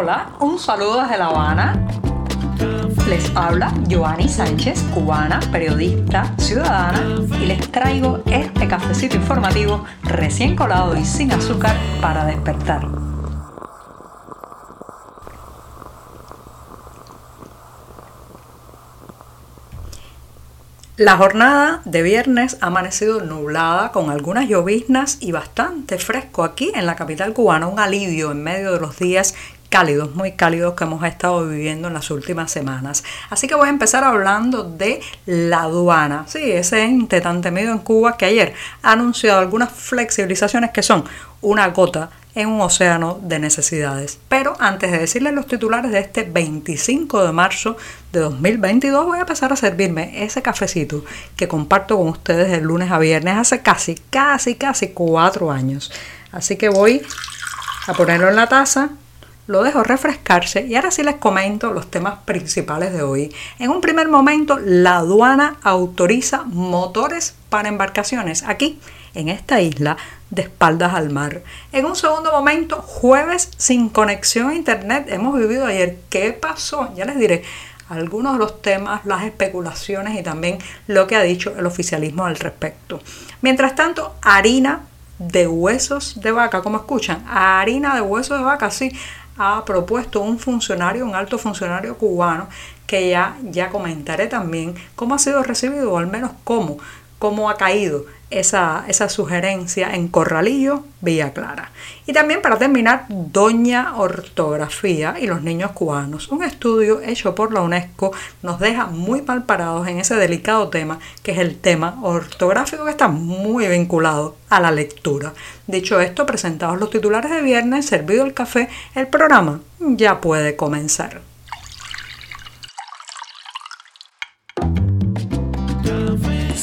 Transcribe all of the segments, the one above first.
Hola, un saludo desde La Habana. Les habla Joanny Sánchez, cubana, periodista, ciudadana, y les traigo este cafecito informativo recién colado y sin azúcar para despertar. La jornada de viernes ha amanecido nublada con algunas lloviznas y bastante fresco aquí en la capital cubana, un alivio en medio de los días cálidos, muy cálidos que hemos estado viviendo en las últimas semanas. Así que voy a empezar hablando de la aduana, sí, ese ente tan temido en Cuba que ayer ha anunciado algunas flexibilizaciones que son una gota en un océano de necesidades. Pero antes de decirles los titulares de este 25 de marzo de 2022, voy a pasar a servirme ese cafecito que comparto con ustedes de lunes a viernes hace casi, casi, casi cuatro años. Así que voy a ponerlo en la taza, lo dejo refrescarse y ahora sí les comento los temas principales de hoy. En un primer momento, la aduana autoriza motores para embarcaciones aquí en esta isla de espaldas al mar. En un segundo momento, jueves sin conexión a internet. Hemos vivido ayer. ¿Qué pasó? Ya les diré algunos de los temas, las especulaciones y también lo que ha dicho el oficialismo al respecto. Mientras tanto, harina de huesos de vaca, como escuchan, harina de huesos de vaca, sí, ha propuesto un funcionario, un alto funcionario cubano, que ya, ya comentaré también cómo ha sido recibido, o al menos cómo, cómo ha caído esa, esa sugerencia en Corralillo, Villa Clara. Y también para terminar, Doña Ortografía y los niños cubanos. Un estudio hecho por la UNESCO nos deja muy mal parados en ese delicado tema que es el tema ortográfico que está muy vinculado a la lectura. Dicho esto, presentados los titulares de viernes, servido el café, el programa ya puede comenzar.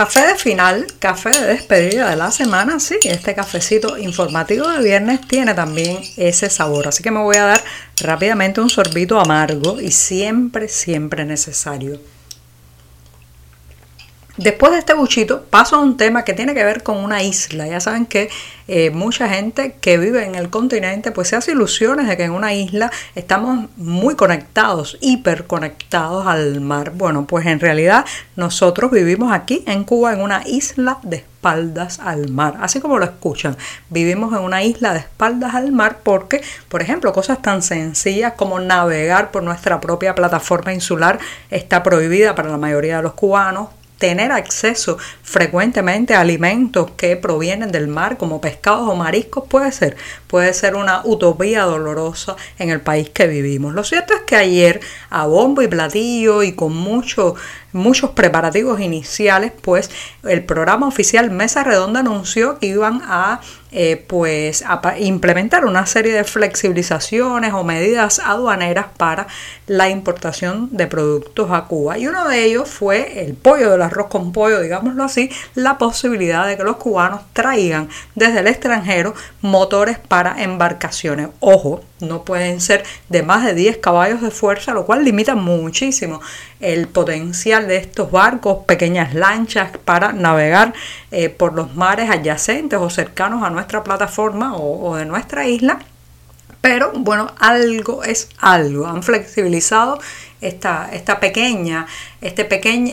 Café de final, café de despedida de la semana, sí, este cafecito informativo de viernes tiene también ese sabor, así que me voy a dar rápidamente un sorbito amargo y siempre, siempre necesario. Después de este buchito paso a un tema que tiene que ver con una isla. Ya saben que eh, mucha gente que vive en el continente pues se hace ilusiones de que en una isla estamos muy conectados, hiperconectados al mar. Bueno, pues en realidad nosotros vivimos aquí en Cuba en una isla de espaldas al mar, así como lo escuchan. Vivimos en una isla de espaldas al mar porque, por ejemplo, cosas tan sencillas como navegar por nuestra propia plataforma insular está prohibida para la mayoría de los cubanos tener acceso frecuentemente a alimentos que provienen del mar como pescados o mariscos puede ser, puede ser una utopía dolorosa en el país que vivimos. Lo cierto es que ayer a bombo y platillo y con mucho muchos preparativos iniciales, pues el programa oficial Mesa Redonda anunció que iban a eh, pues a implementar una serie de flexibilizaciones o medidas aduaneras para la importación de productos a Cuba. Y uno de ellos fue el pollo del arroz con pollo, digámoslo así, la posibilidad de que los cubanos traigan desde el extranjero motores para embarcaciones. Ojo, no pueden ser de más de 10 caballos de fuerza, lo cual limita muchísimo el potencial de estos barcos, pequeñas lanchas para navegar eh, por los mares adyacentes o cercanos a nuestra plataforma o, de nuestra isla. Pero bueno, algo es algo. Han flexibilizado esta, esta pequeña este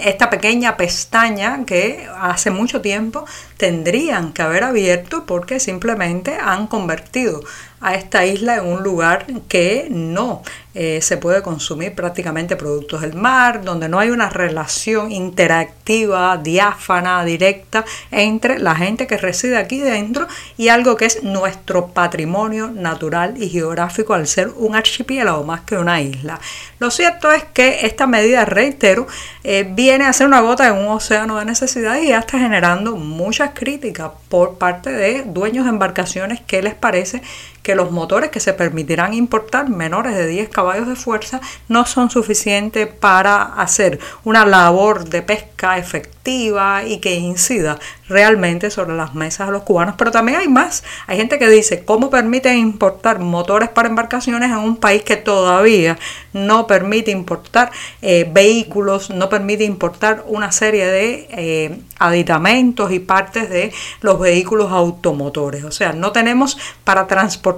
esta pequeña pestaña que hace mucho tiempo tendrían que haber abierto porque simplemente han convertido a esta isla en un lugar que no eh, se puede consumir prácticamente productos del mar, donde no hay una relación interactiva, diáfana, directa entre la gente que reside aquí dentro y algo que es nuestro patrimonio natural y geográfico al ser un archipiélago más que una isla. Lo cierto es que esta medida, reitero, eh, viene a ser una gota en un océano de necesidad y ya está generando muchas críticas por parte de dueños de embarcaciones. Que les parece que los motores que se permitirán importar menores de 10 caballos de fuerza no son suficientes para hacer una labor de pesca efectiva y que incida realmente sobre las mesas de los cubanos. Pero también hay más. Hay gente que dice, ¿cómo permiten importar motores para embarcaciones en un país que todavía no permite importar eh, vehículos, no permite importar una serie de eh, aditamentos y partes de los vehículos automotores? O sea, no tenemos para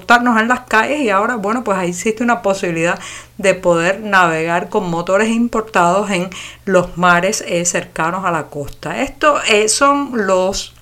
en las calles y ahora, bueno, pues ahí existe una posibilidad de poder navegar con motores importados en los mares eh, cercanos a la costa. Estos son los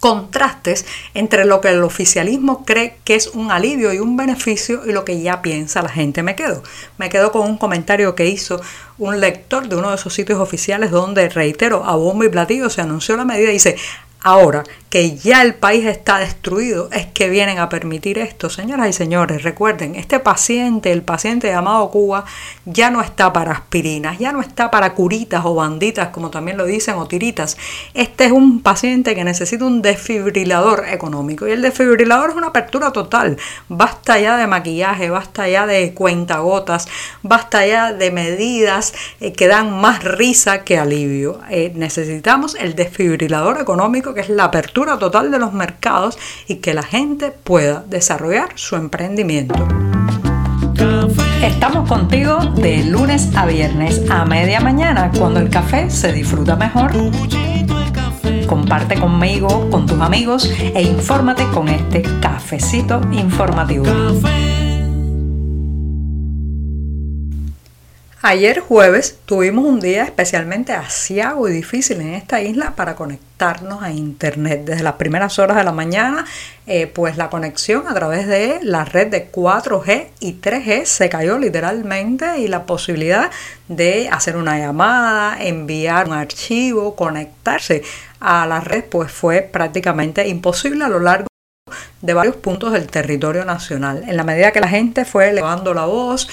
contrastes entre lo que el oficialismo cree que es un alivio y un beneficio y lo que ya piensa la gente. Me quedo, me quedo con un comentario que hizo un lector de uno de esos sitios oficiales donde, reitero, a bombo y platillo se anunció la medida dice, ahora que ya el país está destruido, es que vienen a permitir esto. Señoras y señores, recuerden, este paciente, el paciente llamado Cuba, ya no está para aspirinas, ya no está para curitas o banditas, como también lo dicen, o tiritas. Este es un paciente que necesita un desfibrilador económico. Y el desfibrilador es una apertura total. Basta ya de maquillaje, basta ya de cuentagotas, basta ya de medidas eh, que dan más risa que alivio. Eh, necesitamos el desfibrilador económico, que es la apertura total de los mercados y que la gente pueda desarrollar su emprendimiento. Estamos contigo de lunes a viernes a media mañana cuando el café se disfruta mejor. Comparte conmigo, con tus amigos e infórmate con este cafecito informativo. Ayer jueves tuvimos un día especialmente asiago y difícil en esta isla para conectarnos a internet. Desde las primeras horas de la mañana, eh, pues la conexión a través de la red de 4G y 3G se cayó literalmente y la posibilidad de hacer una llamada, enviar un archivo, conectarse a la red, pues fue prácticamente imposible a lo largo de varios puntos del territorio nacional. En la medida que la gente fue elevando la voz,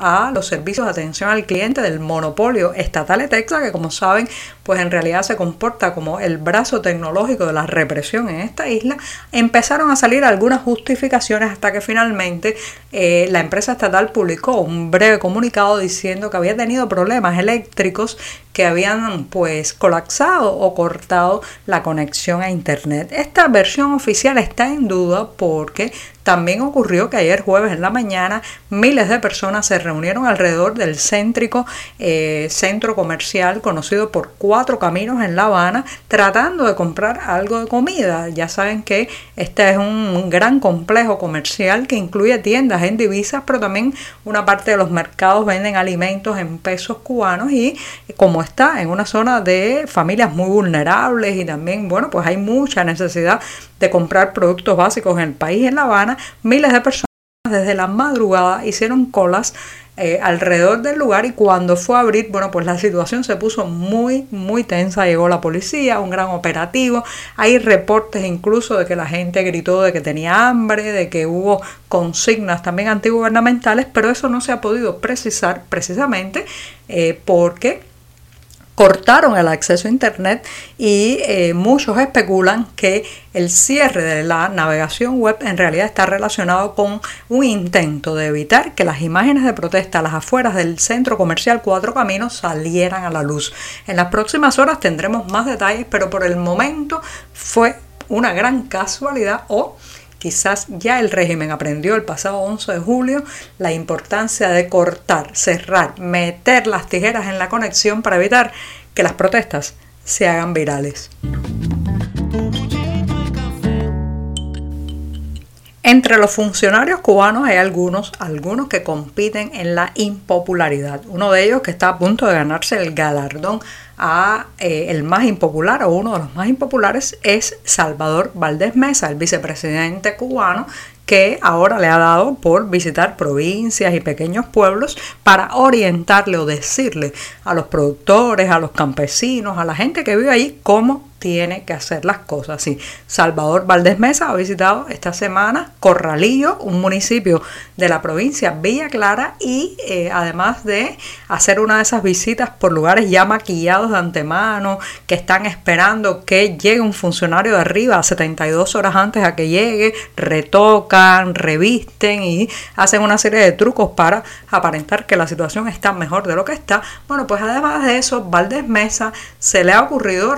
a los servicios de atención al cliente del monopolio estatal de Texas, que como saben, pues en realidad se comporta como el brazo tecnológico de la represión en esta isla, empezaron a salir algunas justificaciones hasta que finalmente eh, la empresa estatal publicó un breve comunicado diciendo que había tenido problemas eléctricos que habían pues colapsado o cortado la conexión a internet. Esta versión oficial está en duda porque también ocurrió que ayer jueves en la mañana miles de personas se reunieron alrededor del céntrico eh, centro comercial conocido por Cuatro Caminos en La Habana tratando de comprar algo de comida. Ya saben que este es un gran complejo comercial que incluye tiendas en divisas, pero también una parte de los mercados venden alimentos en pesos cubanos y como está en una zona de familias muy vulnerables y también, bueno, pues hay mucha necesidad de comprar productos básicos en el país, en La Habana, miles de personas desde la madrugada hicieron colas eh, alrededor del lugar y cuando fue a abrir, bueno, pues la situación se puso muy, muy tensa. Llegó la policía, un gran operativo. Hay reportes incluso de que la gente gritó de que tenía hambre, de que hubo consignas también antigubernamentales, pero eso no se ha podido precisar precisamente eh, porque cortaron el acceso a Internet y eh, muchos especulan que el cierre de la navegación web en realidad está relacionado con un intento de evitar que las imágenes de protesta a las afueras del centro comercial Cuatro Caminos salieran a la luz. En las próximas horas tendremos más detalles, pero por el momento fue una gran casualidad o Quizás ya el régimen aprendió el pasado 11 de julio la importancia de cortar, cerrar, meter las tijeras en la conexión para evitar que las protestas se hagan virales. Entre los funcionarios cubanos hay algunos, algunos que compiten en la impopularidad. Uno de ellos que está a punto de ganarse el galardón a eh, el más impopular o uno de los más impopulares es Salvador Valdés Mesa, el vicepresidente cubano que ahora le ha dado por visitar provincias y pequeños pueblos para orientarle o decirle a los productores, a los campesinos, a la gente que vive allí cómo tiene que hacer las cosas. Sí, Salvador Valdés Mesa ha visitado esta semana Corralillo, un municipio de la provincia Villa Clara y eh, además de hacer una de esas visitas por lugares ya maquillados de antemano, que están esperando que llegue un funcionario de arriba 72 horas antes a que llegue, retocan, revisten y hacen una serie de trucos para aparentar que la situación está mejor de lo que está. Bueno, pues además de eso, Valdés Mesa se le ha ocurrido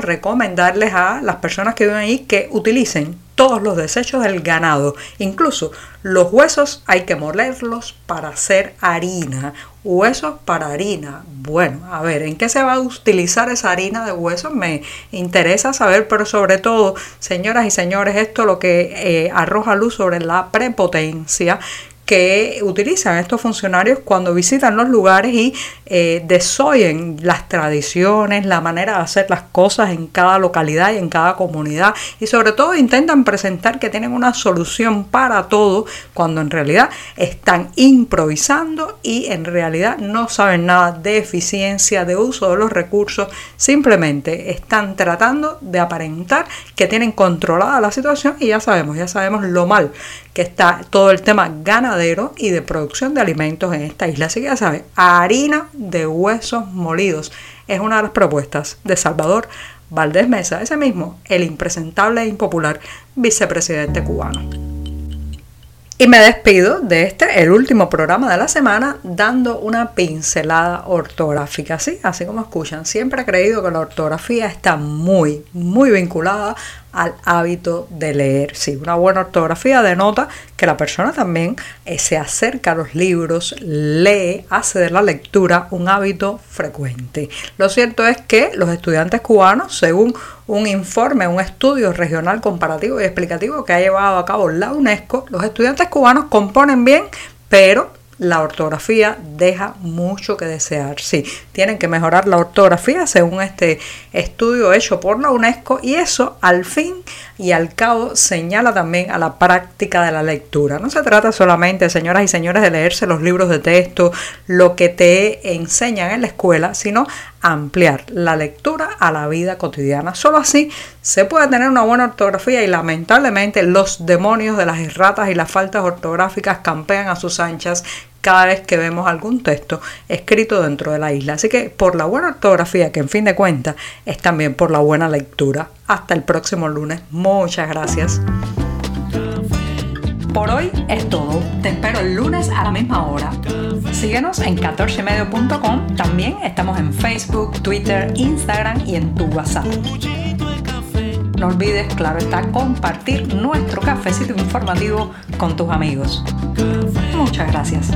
a las personas que viven ahí que utilicen todos los desechos del ganado. Incluso los huesos hay que molerlos para hacer harina. Huesos para harina. Bueno, a ver, ¿en qué se va a utilizar esa harina de huesos? Me interesa saber, pero sobre todo, señoras y señores, esto lo que eh, arroja luz sobre la prepotencia que utilizan estos funcionarios cuando visitan los lugares y eh, desoyen las tradiciones, la manera de hacer las cosas en cada localidad y en cada comunidad. Y sobre todo intentan presentar que tienen una solución para todo cuando en realidad están improvisando y en realidad no saben nada de eficiencia, de uso de los recursos, simplemente están tratando de aparentar que tienen controlada la situación y ya sabemos, ya sabemos lo mal que está todo el tema y de producción de alimentos en esta isla. Así que ya saben, harina de huesos molidos es una de las propuestas de Salvador Valdés Mesa, ese mismo, el impresentable e impopular vicepresidente cubano. Y me despido de este, el último programa de la semana, dando una pincelada ortográfica. Sí, así como escuchan, siempre he creído que la ortografía está muy, muy vinculada al hábito de leer. Sí, una buena ortografía denota que la persona también eh, se acerca a los libros, lee, hace de la lectura un hábito frecuente. Lo cierto es que los estudiantes cubanos, según un informe, un estudio regional comparativo y explicativo que ha llevado a cabo la UNESCO, los estudiantes cubanos componen bien, pero la ortografía deja mucho que desear. Sí, tienen que mejorar la ortografía según este estudio hecho por la UNESCO y eso al fin y al cabo señala también a la práctica de la lectura. No se trata solamente, señoras y señores, de leerse los libros de texto, lo que te enseñan en la escuela, sino ampliar la lectura a la vida cotidiana. Solo así se puede tener una buena ortografía y lamentablemente los demonios de las erratas y las faltas ortográficas campean a sus anchas cada vez que vemos algún texto escrito dentro de la isla. Así que por la buena ortografía, que en fin de cuentas es también por la buena lectura. Hasta el próximo lunes. Muchas gracias. Por hoy es todo. Te espero el lunes a la misma hora. Síguenos en 14medio.com. También estamos en Facebook, Twitter, Instagram y en tu WhatsApp. No olvides, claro está, compartir nuestro cafecito informativo con tus amigos. Muchas gracias.